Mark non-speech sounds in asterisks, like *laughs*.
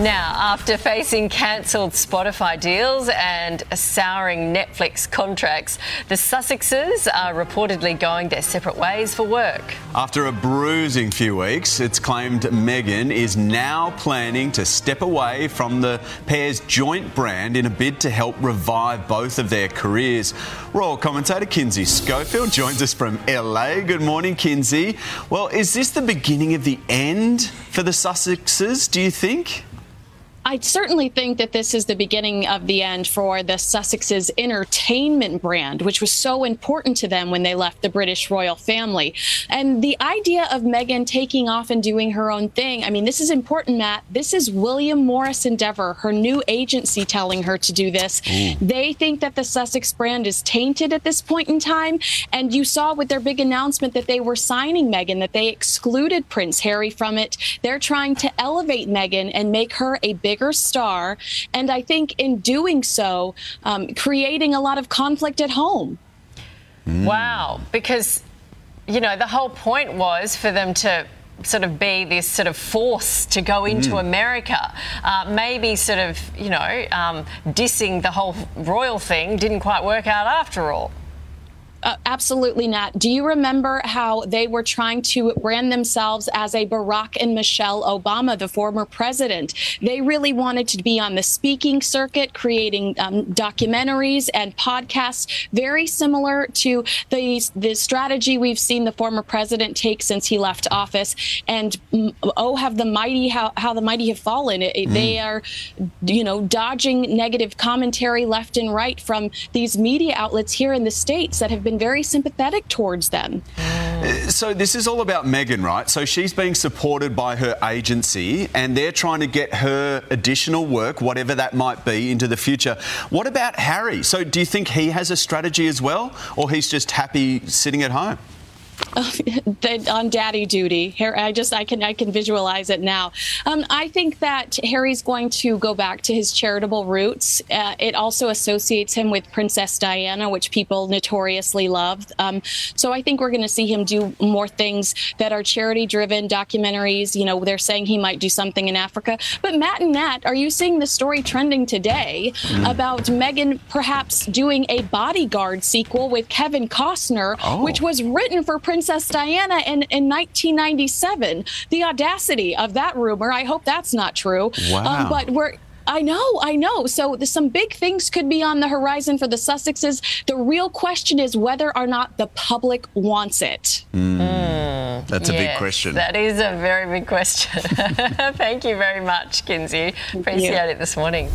Now, after facing cancelled Spotify deals and souring Netflix contracts, the Sussexes are reportedly going their separate ways for work. After a bruising few weeks, it's claimed Meghan is now planning to step away from the pair's joint brand in a bid to help revive both of their careers. Royal commentator Kinsey Schofield joins us from LA. Good morning, Kinsey. Well, is this the beginning of the end for the Sussexes, do you think? I certainly think that this is the beginning of the end for the Sussexes entertainment brand, which was so important to them when they left the British royal family. And the idea of Meghan taking off and doing her own thing, I mean, this is important, Matt. This is William Morris Endeavor, her new agency, telling her to do this. Ooh. They think that the Sussex brand is tainted at this point in time. And you saw with their big announcement that they were signing Meghan, that they excluded Prince Harry from it. They're trying to elevate Meghan and make her a big bigger star. And I think in doing so, um, creating a lot of conflict at home. Mm. Wow. Because, you know, the whole point was for them to sort of be this sort of force to go into mm. America. Uh, maybe sort of, you know, um, dissing the whole royal thing didn't quite work out after all. Uh, absolutely not. Do you remember how they were trying to brand themselves as a Barack and Michelle Obama, the former president? They really wanted to be on the speaking circuit, creating um, documentaries and podcasts, very similar to the the strategy we've seen the former president take since he left office. And mm, oh, have the mighty how how the mighty have fallen. It, mm. They are, you know, dodging negative commentary left and right from these media outlets here in the states that have been very sympathetic towards them. Uh, so this is all about Meghan, right? So she's being supported by her agency and they're trying to get her additional work, whatever that might be, into the future. What about Harry? So do you think he has a strategy as well or he's just happy sitting at home? *laughs* on daddy duty. Harry, I just I can I can visualize it now. Um, I think that Harry's going to go back to his charitable roots. Uh, it also associates him with Princess Diana, which people notoriously love. Um, so I think we're going to see him do more things that are charity driven documentaries. You know, they're saying he might do something in Africa. But Matt and Nat, are you seeing the story trending today mm. about Meghan perhaps doing a bodyguard sequel with Kevin Costner, oh. which was written for Princess Diana in, in 1997. The audacity of that rumor. I hope that's not true. Wow. Um, but we're I know, I know. So some big things could be on the horizon for the Sussexes. The real question is whether or not the public wants it. Mm. Mm. That's a yes, big question. That is a very big question. *laughs* Thank you very much, Kinsey. Appreciate it this morning.